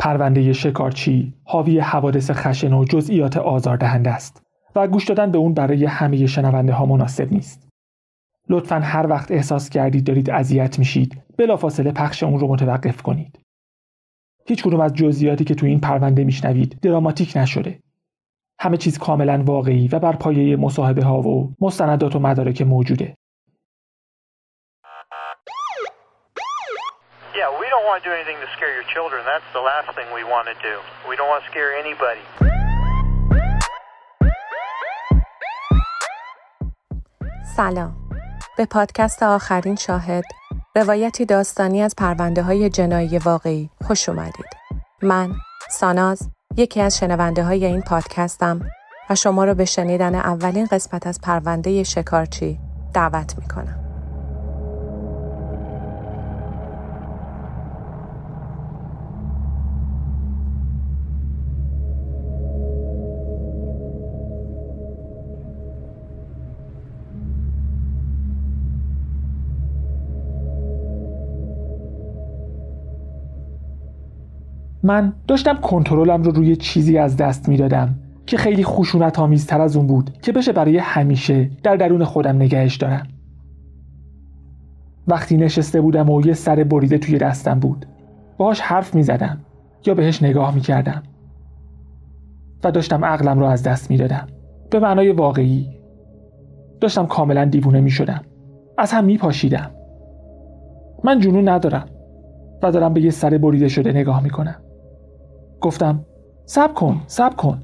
پرونده شکارچی حاوی حوادث خشن و جزئیات آزاردهنده است و گوش دادن به اون برای همه شنونده ها مناسب نیست. لطفا هر وقت احساس کردید دارید اذیت میشید بلافاصله پخش اون رو متوقف کنید. هیچ کدوم از جزئیاتی که تو این پرونده میشنوید دراماتیک نشده. همه چیز کاملا واقعی و بر پایه مصاحبه ها و مستندات و مدارک موجوده. Yeah, we don't to do anything to scare your children. That's the last thing we want to do. We don't want to scare anybody. سلام به پادکست آخرین شاهد روایتی داستانی از پرونده های جنایی واقعی خوش اومدید من ساناز یکی از شنونده های این پادکستم و شما رو به شنیدن اولین قسمت از پرونده شکارچی دعوت می‌کنم من داشتم کنترلم رو روی چیزی از دست می‌دادم که خیلی خشونت آمیزتر از اون بود که بشه برای همیشه در درون خودم نگهش دارم. وقتی نشسته بودم و یه سر بریده توی دستم بود باهاش حرف می زدم یا بهش نگاه می کردم و داشتم عقلم رو از دست می‌دادم. به معنای واقعی داشتم کاملا دیوونه می شدم از هم می پاشیدم من جنون ندارم و دارم به یه سر بریده شده نگاه می کنم گفتم سب کن سب کن.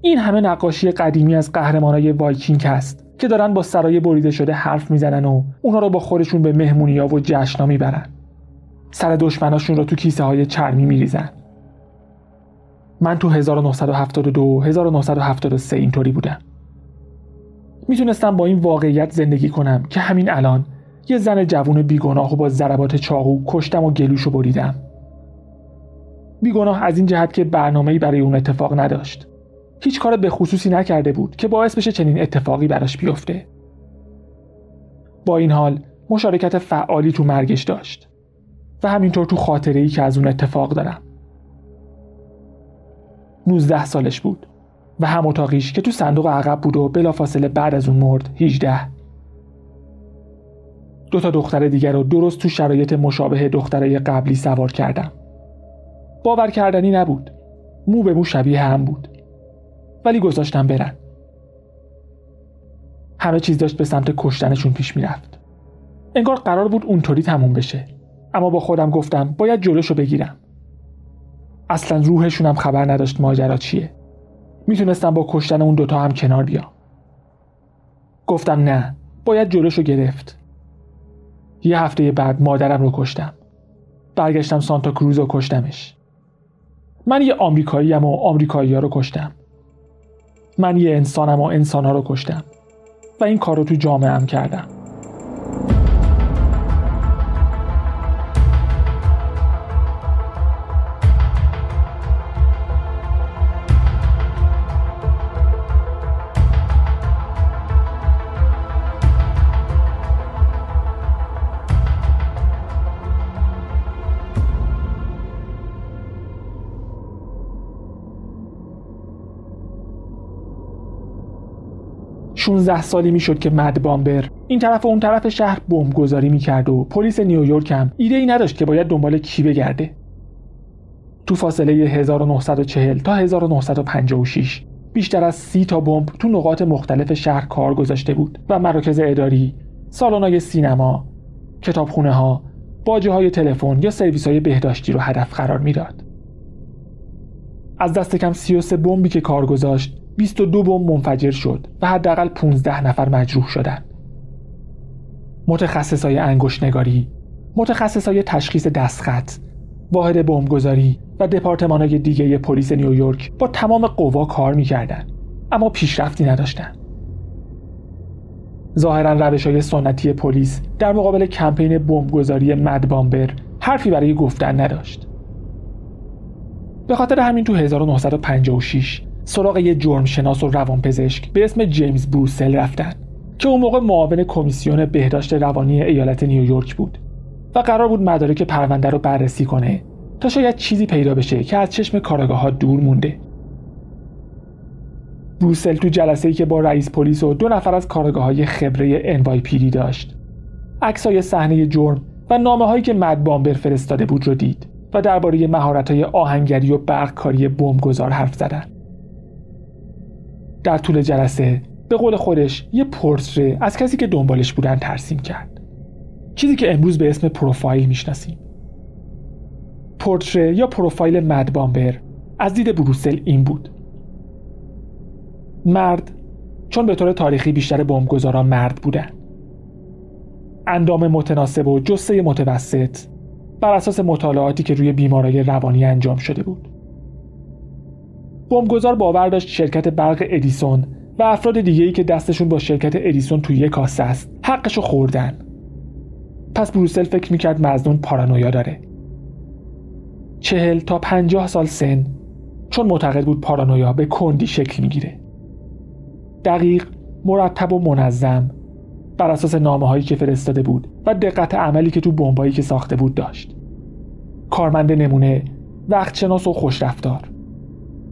این همه نقاشی قدیمی از قهرمانای وایکینگ هست که دارن با سرای بریده شده حرف می‌زنن و اونا رو با خودشون به مهمونیا و جشنا می‌برن. سر دشمناشون رو تو کیسه های چرمی میریزن. من تو 1972 1973 اینطوری بودم. می‌تونستم با این واقعیت زندگی کنم که همین الان یه زن جوون بیگناه و با ضربات چاقو کشتم و گلوشو بریدم. بیگناه از این جهت که برنامه‌ای برای اون اتفاق نداشت. هیچ کار به خصوصی نکرده بود که باعث بشه چنین اتفاقی براش بیفته. با این حال مشارکت فعالی تو مرگش داشت و همینطور تو خاطره ای که از اون اتفاق دارم. 19 سالش بود و هم اتاقیش که تو صندوق عقب بود و بلافاصله بعد از اون مرد 18 دو تا دختر دیگر رو درست تو شرایط مشابه دخترای قبلی سوار کردم. باور کردنی نبود. مو به مو شبیه هم بود. ولی گذاشتم برن. همه چیز داشت به سمت کشتنشون پیش می‌رفت. انگار قرار بود اونطوری تموم بشه. اما با خودم گفتم باید جلوشو بگیرم. اصلا روحشونم خبر نداشت ماجرا چیه. می‌تونستم با کشتن اون دوتا هم کنار بیام. گفتم نه باید جلوشو گرفت. یه هفته بعد مادرم رو کشتم. برگشتم سانتا کروز و کشتمش. من یه آمریکایی و آمریکایی ها رو کشتم. من یه انسانم و انسان ها رو کشتم. و این کار رو تو جامعه هم کردم. ده سالی می‌شد که مد بامبر این طرف و اون طرف شهر بمبگذاری می‌کرد و پلیس نیویورک هم ایده ای نداشت که باید دنبال کی بگرده تو فاصله 1940 تا 1956 بیشتر از سی تا بمب تو نقاط مختلف شهر کار گذاشته بود و مراکز اداری، سالن‌های سینما، کتابخونه ها، باجه های تلفن یا سرویس های بهداشتی رو هدف قرار می‌داد. از دست کم 33 بمبی که کار گذاشت 22 بمب منفجر شد و حداقل 15 نفر مجروح شدند. متخصصای انگشت نگاری، متخصصای تشخیص دستخط، واحد بمبگذاری و دپارتمانهای دیگه پلیس نیویورک با تمام قوا کار می‌کردند اما پیشرفتی نداشتند. ظاهرا روش های سنتی پلیس در مقابل کمپین بمبگذاری مد بامبر حرفی برای گفتن نداشت. به خاطر همین تو 1956 سراغ یه جرم شناس و روانپزشک به اسم جیمز بروسل رفتن که اون موقع معاون کمیسیون بهداشت روانی ایالت نیویورک بود و قرار بود مدارک پرونده رو بررسی کنه تا شاید چیزی پیدا بشه که از چشم کاراگاه ها دور مونده. بروسل تو جلسه ای که با رئیس پلیس و دو نفر از کارگاه های خبره NYPD داشت عکسای صحنه جرم و نامه هایی که مد بامبر فرستاده بود رو دید و درباره مهارت های آهنگری و برقکاری بمبگذار حرف زدن. در طول جلسه به قول خودش یه پورتره از کسی که دنبالش بودن ترسیم کرد. چیزی که امروز به اسم پروفایل می‌شناسیم. پورتره یا پروفایل مد بامبر از دید بروسل این بود. مرد چون به طور تاریخی بیشتر بمبگذاران مرد بودن. اندام متناسب و جسه متوسط بر اساس مطالعاتی که روی بیمارای روانی انجام شده بود. بمبگذار باور داشت شرکت برق ادیسون و افراد دیگه‌ای که دستشون با شرکت ادیسون توی یک کاسه است حقشو خوردن. پس بروسل فکر می‌کرد مزنون پارانویا داره. چهل تا پنجاه سال سن چون معتقد بود پارانویا به کندی شکل می‌گیره. دقیق مرتب و منظم بر اساس نامه هایی که فرستاده بود و دقت عملی که تو بمبایی که ساخته بود داشت. کارمند نمونه وقتشناس و خوشرفتار.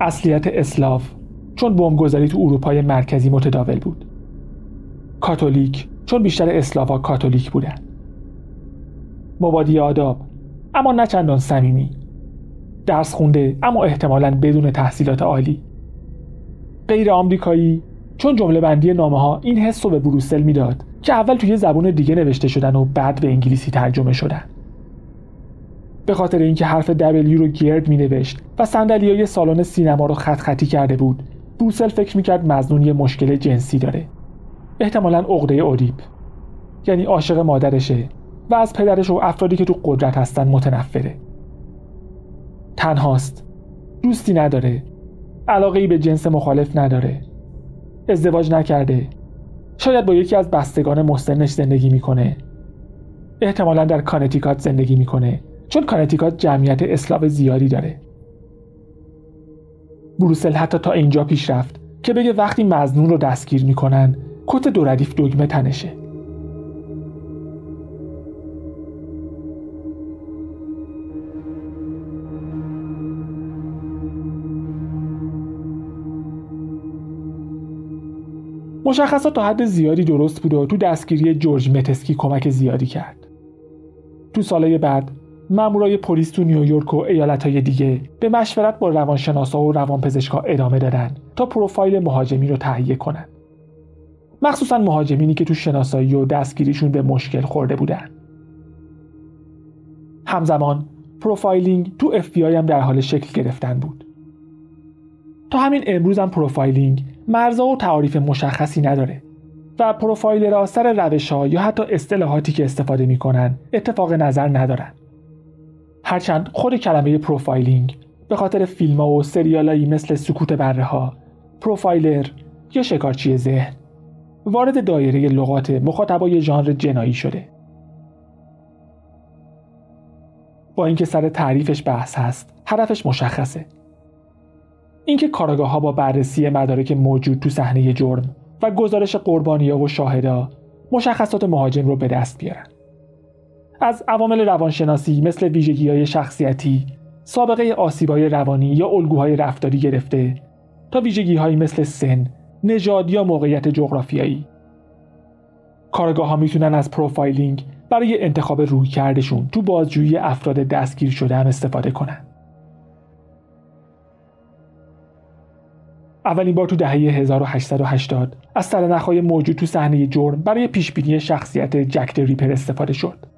اصلیت اسلاف چون بمبگذاری تو اروپای مرکزی متداول بود. کاتولیک چون بیشتر اسلاوا کاتولیک بودن. مبادی آداب اما نه چندان صمیمی. درس خونده اما احتمالا بدون تحصیلات عالی. غیر آمریکایی چون جمله بندی نامه ها این حس رو به بروسل می‌داد که اول توی زبون دیگه نوشته شدن و بعد به انگلیسی ترجمه شدن. به خاطر اینکه حرف W رو گرد می نوشت و صندلی های سالن سینما رو خط خطی کرده بود بروسل فکر می‌کرد مزنون یه مشکل جنسی داره. احتمالا عقده اودیپ یعنی عاشق مادرشه و از پدرش و افرادی که تو قدرت هستن متنفره. تنهاست. دوستی نداره. علاقه ای به جنس مخالف نداره. ازدواج نکرده. شاید با یکی از بستگان مسنش زندگی می‌کنه. احتمالا در کانتیکات زندگی می‌کنه. چون کانتیکات جمعیت اسلاو زیادی داره بروسل حتی تا اینجا پیش رفت که بگه وقتی مزنون رو دستگیر می‌کنن کت دو ردیف دگمه تنشه مشخصات تا حد زیادی درست بود و تو دستگیری جورج متسکی کمک زیادی کرد. تو سالهای بعد مامورای پلیس تو نیویورک و ایالتهای دیگه به مشورت با روانشناسا و روانپزشکا ادامه دادن تا پروفایل مهاجمی رو تهیه کنن. مخصوصا مهاجمینی که تو شناسایی و دستگیریشون به مشکل خورده بودن. همزمان profiling تو اف هم در حال شکل گرفتن بود. تا همین امروز هم profiling مرزا و تعاریف مشخصی نداره و profiler ها سر روش ها یا حتی اصطلاحاتی که استفاده می‌کنن اتفاق نظر ندارن هرچند خود کلمه profiling به خاطر فیلم ها و سریالایی مثل سکوت بره ها پروفایلر یا شکارچی ذهن وارد دایره لغات مخاطبای ژانر جنایی شده. با اینکه سر تعریفش بحث هست هدفش مشخصه. اینکه کاراگاه ها با بررسی مدارک موجود تو صحنه جرم و گزارش قربانیا و شاهدا مشخصات مهاجم رو به دست بیارن. از عوامل روانشناسی مثل ویژگی های شخصیتی سابقه آسیبای روانی یا الگوهای رفتاری گرفته تا ویژگی های مثل سن نژاد یا موقعیت جغرافیایی کارآگاه ها می‌تونن از profiling برای انتخاب رویکردشون تو بازجویی افراد دستگیر شده هم استفاده کنن اولین بار تو دهه 1880 از سرنخهای موجود تو صحنه جرم برای پیشبینی شخصیت جک ریپر استفاده شد.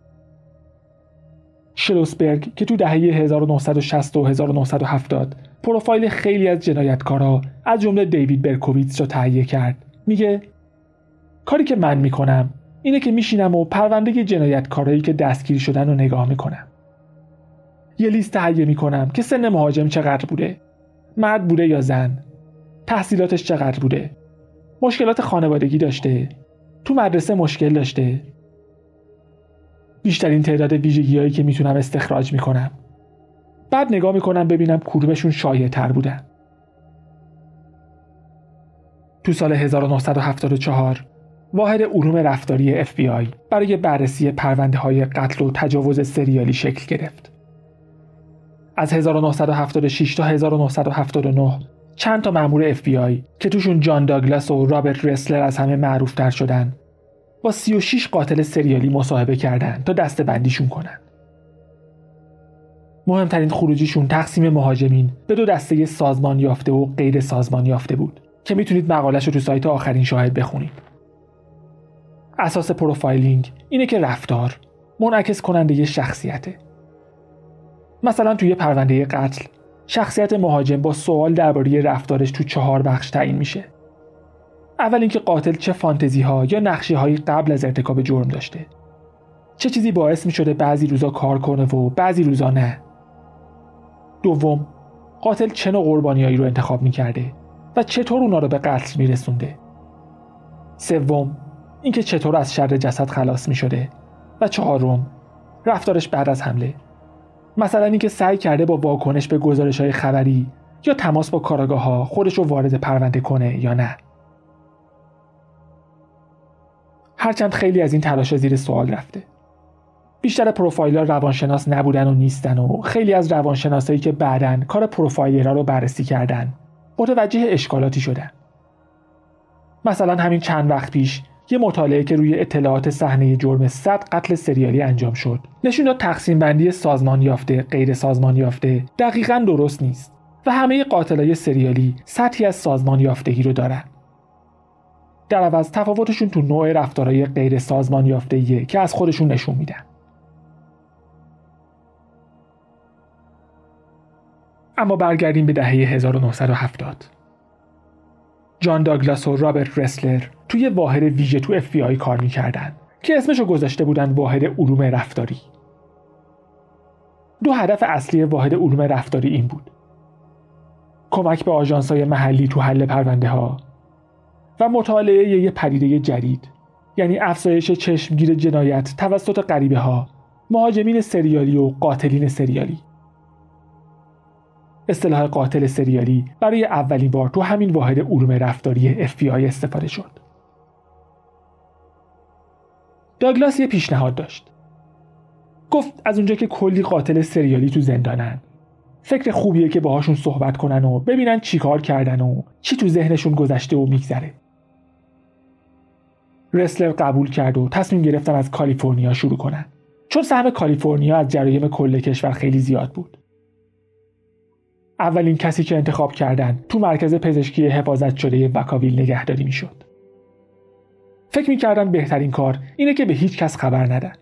شلوسبرگ که تو دهه 1960 و 1970 پروفایل خیلی از جنایتکارا از جمله دیوید برکوویتس رو تهیه کرد. میگه کاری که من می‌کنم اینه که میشینم و پرونده جنایتکارایی که دستگیر شدن رو نگاه می‌کنم. یه لیست تهیه می‌کنم که سن مهاجم چقدر بوده مرد بوده یا زن تحصیلاتش چقدر بوده مشکلات خانوادگی داشته تو مدرسه مشکل داشته بیشترین تعداد ویژگی هایی که می‌تونم استخراج می‌کنم. بعد نگاه می‌کنم ببینم کدومشون شایع تر بودن تو سال 1974 واحد علوم رفتاری FBI برای بررسی پرونده های قتل و تجاوز سریالی شکل گرفت. از 1976 تا 1979 چند تا مأمور FBI که توشون جان داگلاس و رابرت رسلر از همه معروفتر شدن با 36 قاتل سریالی مصاحبه کردند تا دسته بندیشون کنن. مهمترین خروجیشون تقسیم مهاجمین به دو دسته سازمان یافته و غیر سازمان یافته بود که می‌تونید مقالش رو تو سایت آخرین شاهد بخونید. اساس profiling اینه که رفتار منعکس کننده شخصیته. مثلا توی پرونده قتل شخصیت مهاجم با سوال درباره رفتارش تو چهار بخش تعیین میشه. اول اینکه قاتل چه فانتزی ها یا نقشه هایی قبل از ارتکاب جرم داشته. چه چیزی باعث می شده بعضی روزا کار کنه و بعضی روزا نه. دوم قاتل چه نوع قربانیایی رو انتخاب می کرده و چطور اونا رو به قتل می رسونده. سوم اینکه چطور از شر جسد خلاص می شده و چهارم رفتارش بعد از حمله مثلا اینکه سعی کرده با واکنش به گزارش های خبری یا تماس با کاراگاه ها خودش رو وارد پرونده کنه یا نه هرچند خیلی از این تلاش زیر سوال رفته. بیشتر پروفایلر روانشناس نبودن و نیستن و خیلی از روانشناسایی که بعدن کار پروفایلرها رو بررسی کردن متوجه اشکالاتی شدن. مثلا همین چند وقت پیش یه مطالعه که روی اطلاعات صحنه جرم 100 قتل سریالی انجام شد. نشون داد تقسیم بندی سازمان یافته غیر سازمان یافته دقیقا درست نیست و همه قاتلای سریالی سطحی از سازمان یافتگی رو دارن. در عوض تفاوتشون تو نوع رفتارهای غیر سازمان یافته که از خودشون نشون میدن. اما برگردیم به دهه 1970 جان داگلاس و رابرت رسلر توی واحد ویژه تو اف کار می‌کردن که اسمشو گذاشته بودن واحد علوم رفتاری. دو هدف اصلی واحد علوم رفتاری این بود. کمک به های محلی تو حل پرونده ها و مطالعه یه پدیده جدید یعنی افزایش چشمگیر جنایت توسط غریبه ها مهاجمین سریالی و قاتلین سریالی اصطلاح قاتل سریالی برای اولین بار تو همین واحد علوم رفتاری FBI استفاده شد. داگلاس یه پیشنهاد داشت. گفت از اونجا که کلی قاتل سریالی تو زندانن فکر خوبیه که باهاشون صحبت کنن و ببینن چیکار کردن و چی تو ذهنشون گذشته و میگذره. رسلر قبول کرد و تصمیم گرفتن از کالیفرنیا شروع کنن. چون سهم کالیفرنیا از جرایم کل کشور خیلی زیاد بود. اولین کسی که انتخاب کردن تو مرکز پزشکی حفاظت شده وکاویل نگهداری می‌شد. فکر می‌کردن بهترین کار اینه که به هیچ کس خبر ندن.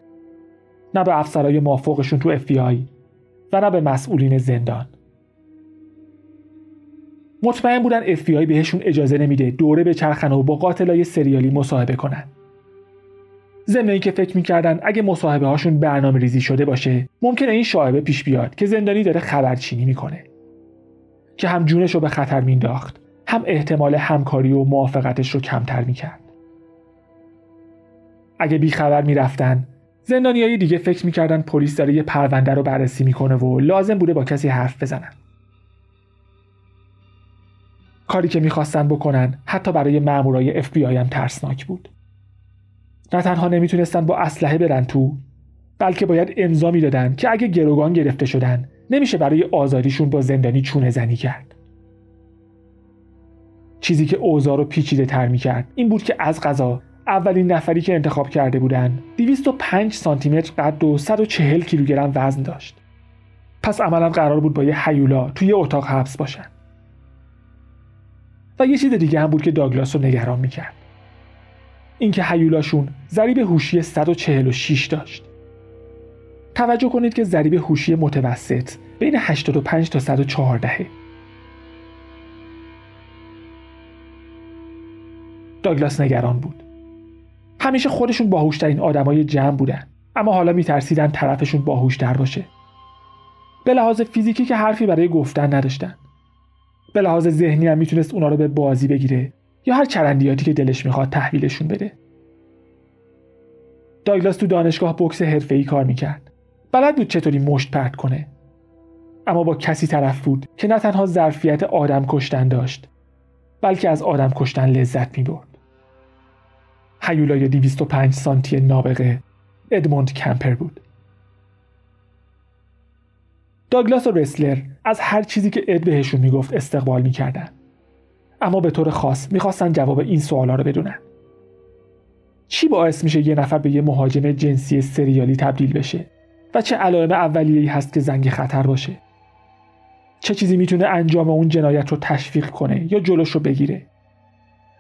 نه به افسرهای مافوقشون تو FBI و نه به مسئولین زندان. مطمئن بودن FBI بهشون اجازه نمیده دوره به چرخن و با قاتلای سریالی مصاحبه کنن. ضمن اینکه فکر می‌کردن اگه مصاحبه هاشون برنامه ریزی شده باشه ممکنه این شاعبه پیش بیاد که زندانی داره خبرچینی می‌کنه. که هم جونش رو به خطر مینداخت هم احتمال همکاری و موافقتش رو کمتر می‌کرد اگه بیخبر می‌رفتن زندانی های دیگه فکر می‌کردن پلیس داره یه پرونده رو بررسی می‌کنه و لازم بوده با کسی حرف بزنن کاری که می‌خواستن بکنن حتی برای مامورای اف بی هم ترسناک بود. نه تنها نمی‌تونستن با اسلحه برن تو بلکه باید امضا می‌دادن که اگه گروگان گرفته شدن نمیشه برای آزادیشون با زندانی چونه زنی کرد. چیزی که اوضاع رو پیچیده تر می کرد این بود که از غذا اولین نفری که انتخاب کرده بودن 205 سانتی متر قد و 140 کیلوگرم وزن داشت. پس عملا قرار بود با یه حیولا توی اتاق حبس باشن. و یه چیز دیگه هم بود که داگلاس رو نگران می‌کرد. اینکه حیولاشون ضریب هوشی 146 داشت. توجه کنید که ضریب هوشی متوسط بین 85 تا 114 داگلاس نگران بود. همیشه خودشون باهوشترین آدمای جمع بودن اما حالا میترسیدن طرفشون باهوشتر باشه. به لحاظ فیزیکی که حرفی برای گفتن نداشتن. به لحاظ ذهنی هم می‌تونست اونا رو به بازی بگیره یا هر چرندیاتی که دلش می‌خواد تحویلشون بده. داگلاس تو دانشگاه بکس حرفه‌ای کار می‌کرد. بلد بود چطوری مشت پرت کنه. اما با کسی طرف بود که نه تنها ظرفیت آدم کشتن داشت بلکه از آدم کشتن لذت می برد هیولای 205 سانتی نابغه ادموند کمپر بود. داگلاس و رسلر از هر چیزی که اد بهشون می‌گفت استقبال می‌کردن. اما به طور خاص می‌خواستن جواب این سوالا رو بدونن. چی باعث میشه یه نفر به یه مهاجم جنسی سریالی تبدیل بشه و چه علائم اولیه‌ای هست که زنگ خطر باشه؟ چه چیزی می‌تونه انجام اون جنایت رو تشویق کنه یا جلوش رو بگیره؟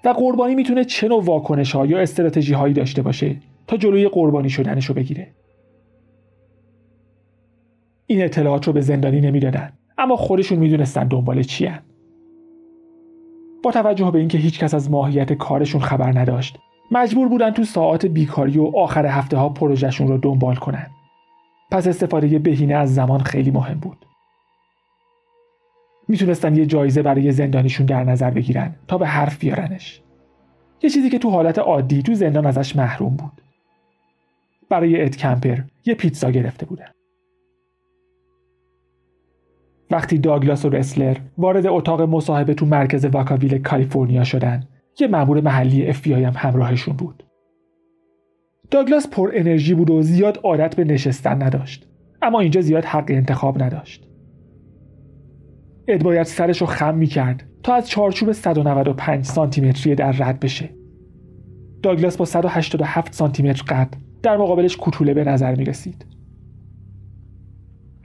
و قربانی می‌تونه چه نوع واکنش ها یا استراتژی هایی داشته باشه تا جلوی قربانی شدنش رو بگیره؟ این اطلاعات رو به زندانی نمی‌دادن. اما خودشون می‌دونستن دنبال چی هن. با توجه به اینکه هیچکس از ماهیت کارشون خبر نداشت مجبور بودن تو ساعات بیکاری و آخر هفته ها پروژهشون رو دنبال کنن. پس استفاده بهینه از زمان خیلی مهم بود. می‌تونستن یه جایزه برای زندانیشون در نظر بگیرن تا به حرف بیارنش. یه چیزی که تو حالت عادی تو زندان ازش محروم بود. برای اد کمپر یه پیتزا گرفته بودن. وقتی داگلاس و رسلر وارد اتاق مصاحبه تو مرکز واکاویل کالیفرنیا شدن یه مأمور محلی اف هم همراهشون بود. داگلاس پر انرژی بود و زیاد عادت به نشستن نداشت اما اینجا زیاد حق انتخاب نداشت. اد باید سرش رو خم می کرد تا از چارچوب 195 سانتی متری در رد بشه. داگلاس با 187 سانتی متر قد در مقابلش کوتوله به نظر می رسید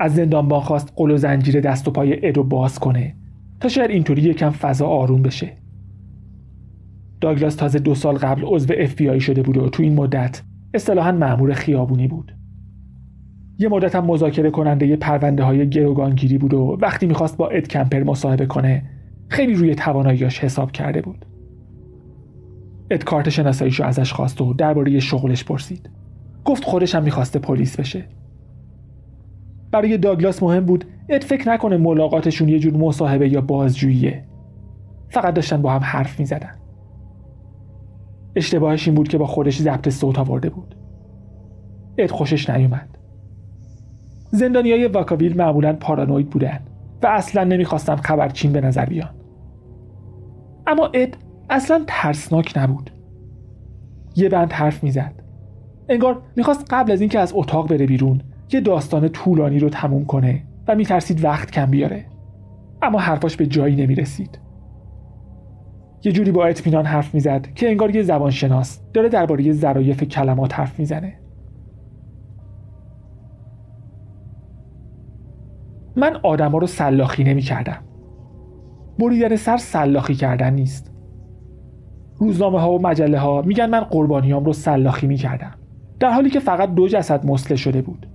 از زندانبان خواست قل و زنجیر دست و پای اد رو باز کنه تا شاید اینطوری یکم فضا آروم بشه. داگلاس تازه دو سال قبل عضو اف شده بود و تو این مدت اصطلاحا مأمور خیابونی بود. یه مدت هم مذاکره کننده یه پرونده های گروگانگیری بود و وقتی می‌خواست با اد کمپر مصاحبه کنه خیلی روی تواناییاش حساب کرده بود. اد کارت شناساییشو ازش خواست و درباره شغلش پرسید. گفت خودش هم می‌خواسته پلیس بشه. برای داگلاس مهم بود اد فکر نکنه ملاقاتشون یه جور مصاحبه یا بازجوییه. فقط داشتن با هم حرف می‌زدن. اشتباهش این بود که با خودش ضبط صوت آورده بود. اد خوشش نیومد. های واکاویل معمولا پارانوید بودن و اصلا نمی‌خواستن خبرچین به نظر بیان. اما اد اصلا ترسناک نبود. یه بند حرف می‌زد. انگار می‌خواست قبل از اینکه از اتاق بره بیرون یه داستان طولانی رو تموم کنه و میترسید وقت کم بیاره. اما حرفاش به جایی نمی‌رسید. یه جوری با اطمینان حرف می‌زد که انگار یه زبانشناس داره درباره ظرایف کلمات حرف می‌زنه. من آدما رو سلاخی نمی کردم بریدن سر سلاخی کردن نیست. روزنامه ها و مجله ها میگن من قربانیام رو سلاخی می کردم در حالی که فقط دو جسد مسله شده بود.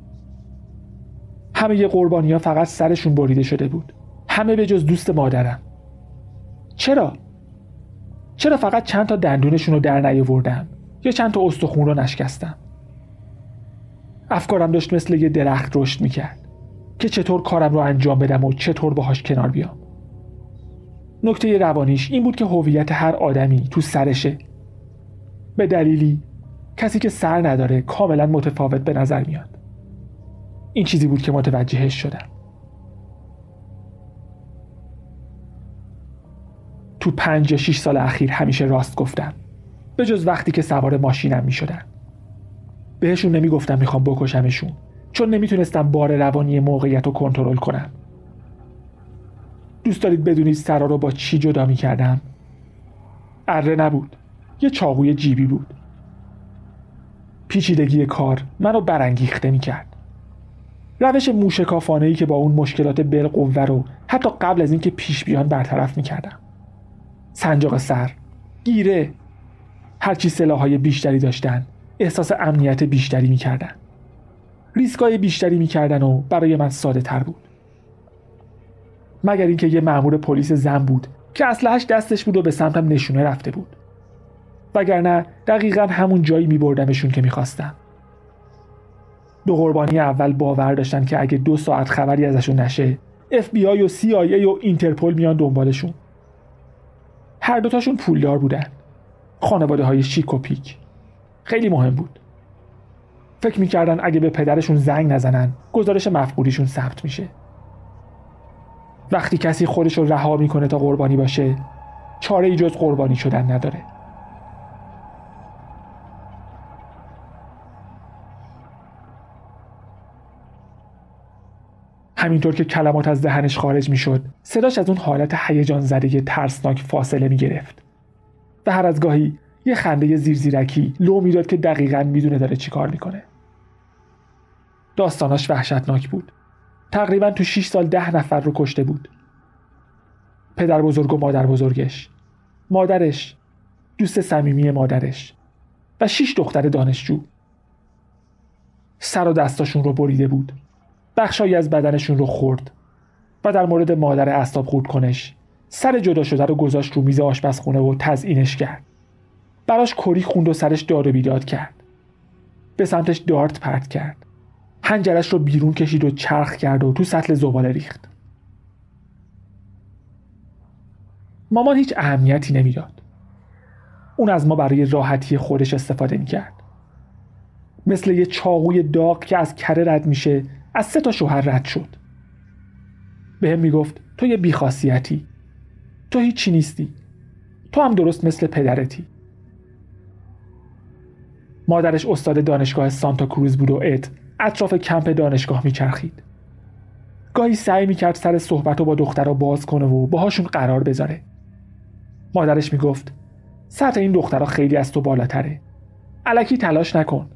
همه قربانی ها فقط سرشون بریده شده بود. همه به جز دوست مادرم چرا؟ چرا فقط چند تا دندونشون رو در نیاوردم؟ یا چند تا استخون رو نشکستم؟ افکارم داشت مثل یه درخت رشد می‌کرد. که چطور کارم رو انجام بدم و چطور باهاش کنار بیام. نکته روانیش این بود که هویت هر آدمی تو سرشه. به دلیلی کسی که سر نداره کاملا متفاوت به نظر میاد. این چیزی بود که متوجهش شدم. تو پنج یا شیش سال اخیر همیشه راست گفتم. به جز وقتی که سوار ماشینم می شدن. بهشون نمی گفتم می‌خوام بکشمشون چون نمی‌تونستم بار روانی موقعیت رو کنترل کنم. دوست دارید بدونید سرا رو با چی جدا می کردم؟ اره نبود. یه چاقوی جیبی بود. پیچیدگی کار منو برانگیخته می کرد روش موشکافانه ای که با اون مشکلات بالقوه رو حتی قبل از اینکه پیش بیان برطرف می کردم سنجاق سر گیره هرچی سلاحهای بیشتری داشتن احساس امنیت بیشتری می‌کردن. ریسکای بیشتری می‌کردن و برای من ساده تر بود. مگر اینکه یه مأمور پلیس زن بود که اسلحهش دستش بود و به سمتم نشونه رفته بود. وگرنه دقیقا همون جایی میبردمشون که می‌خواستم. دو قربانی اول باور داشتن که اگه دو ساعت خبری ازشون نشه FBI و CIA و اینترپل میان دنبالشون. هر دوتاشون پولدار بودن. خانواده های شیک و پیک. خیلی مهم بود. فکر می‌کردن اگه به پدرشون زنگ نزنن گزارش مفقودیشون ثبت میشه. وقتی کسی خودش رو رها می‌کنه تا قربانی باشه چاره ای جز قربانی شدن نداره. همینطور که کلمات از دهنش خارج می‌شد صداش از اون حالت هیجان زده ترسناک فاصله می گرفت و هر از گاهی یه خنده زیرزیرکی لو می‌داد که دقیقا می‌دونه داره چیکار می‌کنه. داستاناش وحشتناک بود. تقریبا تو 6 سال ده نفر رو کشته بود. پدر بزرگ و مادر بزرگش. مادرش. دوست صمیمی مادرش. و شیش دختر دانشجو. سر و دستاشون رو بریده بود. بخشایی از بدنشون رو خورد و در مورد مادر استاب خورد کنش. سر جدا شده رو گذاشت رو میز آشپزخونه و تزئینش کرد. براش کری خوند و سرش داد بیداد کرد. به سمتش دارت پرت کرد. هنجرش رو بیرون کشید و چرخ کرد و تو سطل زباله ریخت. مامان هیچ اهمیتی نمی‌داد. اون از ما برای راحتی خودش استفاده می‌کرد. مثل یه چاقوی داغ که از کره رد میشه از سه تا شوهر رد شد. به هم می‌گفت تو یه بیخاصیتی. تو هیچی نیستی. تو هم درست مثل پدرتی. مادرش استاد دانشگاه سانتا کروز بود و اد اطراف کمپ دانشگاه میچرخید. گاهی سعی می‌کرد سر صحبت رو با دخترها باز کنه و باهاشون قرار بذاره. مادرش می‌گفت سطح این دخترها خیلی از تو بالاتره. علکی تلاش نکن.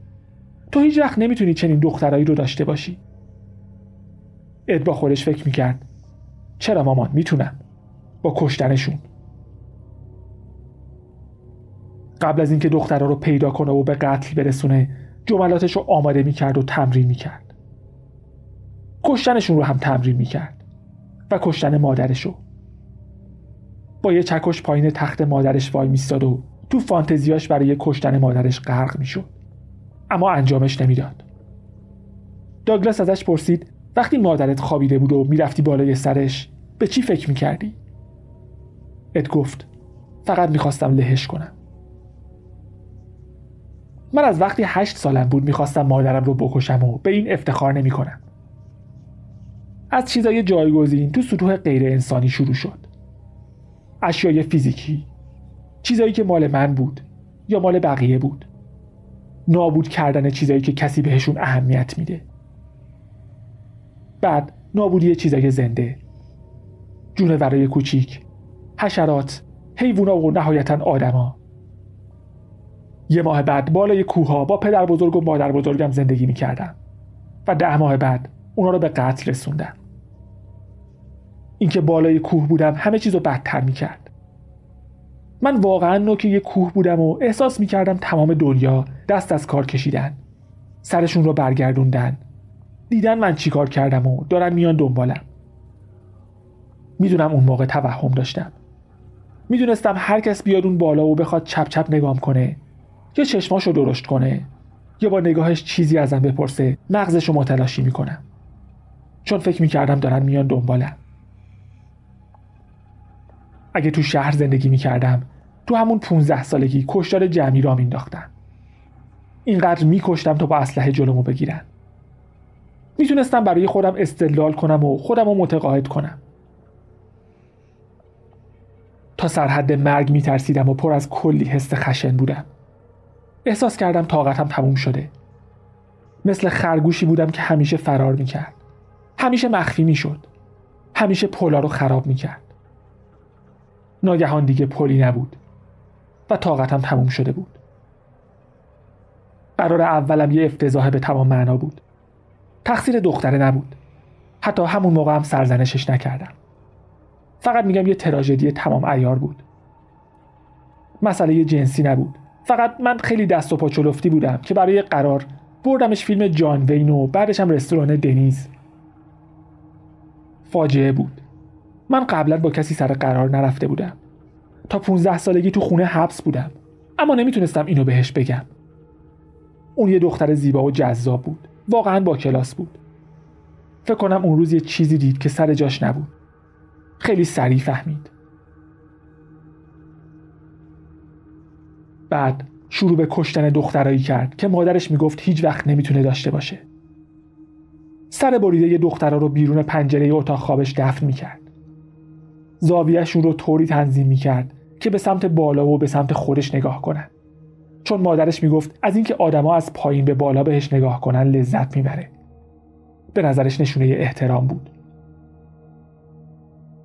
تو هیچ وقت نمی‌تونی چنین دخترایی رو داشته باشی. اد با خودش فکر می‌کرد. چرا مامان؟ می‌تونم. با کشتنشون. قبل از اینکه دخترها رو پیدا کنه و به قتل برسونه جملاتش رو آماده می‌کرد و تمرین می‌کرد. کشتنشون رو هم تمرین می‌کرد و کشتن مادرشو با یه چکش پایین تخت مادرش وای میستاد و تو فانتزیاش برای کشتن مادرش غرق می‌شد. اما انجامش نمی‌داد. داگلاس ازش پرسید وقتی مادرت خوابیده بود و می‌رفتی بالای سرش به چی فکر می‌کردی؟ اد گفت فقط می‌خواستم لهش کنم من از وقتی هشت سالم بود می‌خواستم مادرم رو بکشم و به این افتخار نمی‌کنم. از چیزای جایگزین تو سطوح غیر انسانی شروع شد اشیای فیزیکی چیزایی که مال من بود یا مال بقیه بود نابود کردن چیزایی که کسی بهشون اهمیت میده بعد نابودی چیزای زنده. جونورای کوچیک. حشرات. حیوونا و نهایتا آدما. یه ماه بعد بالای کوها با پدر بزرگ و مادر بزرگم زندگی می‌کردم و ده ماه بعد اونا رو به قتل رسوندم اینکه بالای کوه بودم همه چیز رو بدتر می‌کرد. من واقعا نوک یه کوه بودم و احساس می‌کردم تمام دنیا دست از کار کشیدن. سرشون رو برگردوندن. دیدن من چیکار کردم و دارن میان دنبالم. می‌دونم اون موقع توهم داشتم. می‌دونستم هر کس بیاد اون بالا و بخواد چپ چپ نگام کنه. یا چشماشو درشت کنه. یا با نگاهش چیزی ازم بپرسه. مغزشو متلاشی می‌کنم. چون فکر می‌کردم دارن میان دنبالم. اگه تو شهر زندگی می‌کردم تو همون 15 سالگی کشتار جمعی را مینداختن اینقدر میکشتم تا با اسلحه جلومو بگیرن. می‌تونستم برای خودم استدلال کنم و خودم رو متقاعد کنم. تا سرحد مرگ میترسیدم و پر از کلی حس خشن بودم. احساس کردم طاقتم تموم شده. مثل خرگوشی بودم که همیشه فرار می‌کرد. همیشه مخفی می‌شد. همیشه پلا رو خراب می‌کرد. ناگهان دیگه پلی نبود و طاقتم تموم شده بود. قرار اولم یه افتضاح به تمام معنا بود. تقصیر دختره نبود. حتی همون موقع هم سرزنشش نکردم. فقط میگم یه تراژدی تمام ایار بود. مسئله جنسی نبود. فقط من خیلی دست و پا چلفتی بودم که برای قرار بردمش فیلم جان وین و بعدش هم رستوران دنیز. فاجعه بود. من قبلا با کسی سر قرار نرفته بودم. تا 15 سالگی تو خونه حبس بودم. اما نمی‌تونستم اینو بهش بگم. اون یه دختر زیبا و جذاب بود. واقعا با کلاس بود. فکر کنم اون روز یه چیزی دید که سر جاش نبود. خیلی سریع فهمید. بعد شروع به کشتن دخترایی کرد که مادرش می‌گفت هیچ وقت نمی‌تونه داشته باشه. سر بریده یه دخترها رو بیرون پنجره اتاق خوابش دفن می‌کرد. زاویهشون رو طوری تنظیم می‌کرد که به سمت بالا و به سمت خودش نگاه کنن. چون مادرش می‌گفت از اینکه آدما از پایین به بالا بهش نگاه کنن لذت می‌بره. به نظرش نشونه احترام بود.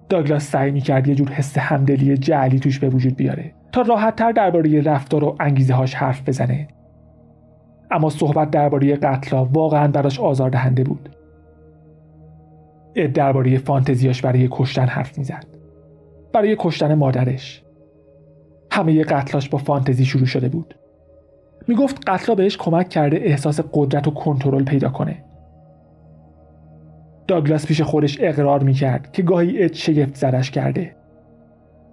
داگلاس سعی می‌کرد یه جور حس همدلی جعلی توش به وجود بیاره تا راحتتر درباره رفتار و انگیزه هاش حرف بزنه. اما صحبت درباره قتلا واقعا براش آزاردهنده بود. اد درباره فانتزیاش برای کشتن حرف می‌زد. برای کشتن مادرش. همه قتلاش با فانتزی شروع شده بود. می‌گفت قتلا بهش کمک کرده احساس قدرت و کنترل پیدا کنه. داگلاس پیش خودش اقرار می‌کرد که گاهی اد شگفت زدش کرده.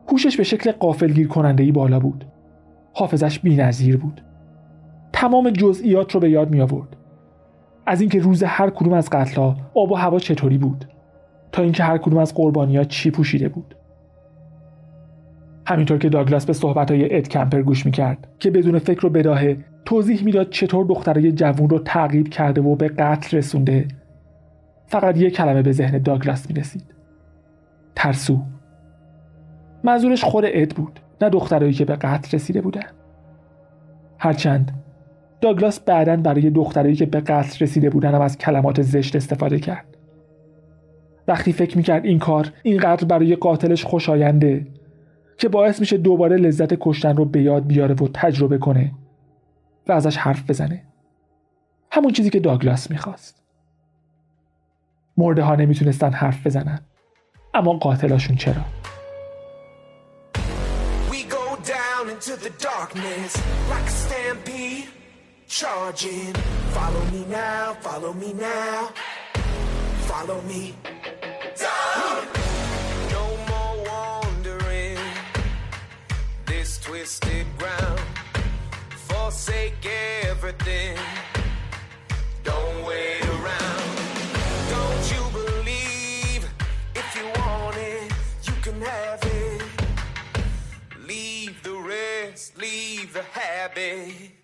هوشش به شکل قافلگیر کننده ای بالا بود. حافظش بی‌نظیر بود. تمام جزئیات رو به یاد می آورد از اینکه روز هر کدوم از قتلا آب و هوا چطوری بود تا اینکه هر کدوم از قربانیات چی پوشیده بود. همینطور که داگلاس به صحبتهای اد کمپر گوش می‌کرد که بدون فکر و بداهه توضیح می‌داد چطور دخترای جوون رو تعقیب کرده و به قتل رسونده. فقط یک کلمه به ذهن داگلاس می‌رسید. ترسو. منظورش خود اد بود نه دخترایی که به قتل رسیده بودن. هرچند داگلاس بعدا برای دخترایی که به قتل رسیده بودن هم از کلمات زشت استفاده کرد. وقتی فکر می‌کرد این کار اینقدر برای قاتلش خوشاینده که باعث میشه دوباره لذت کشتن رو به یاد بیاره و تجربه کنه و ازش حرف بزنه. همون چیزی که داگلاس می‌خواست. مرده ها نمی‌تونستن حرف بزنن. اما قاتلاشون چرا؟ Into the darkness like a stampede charging. Follow me now follow me now. Follow me. No forsake everything. Don't wait around. Don't you believe? If you want it you can have it. Leave the rest leave the habits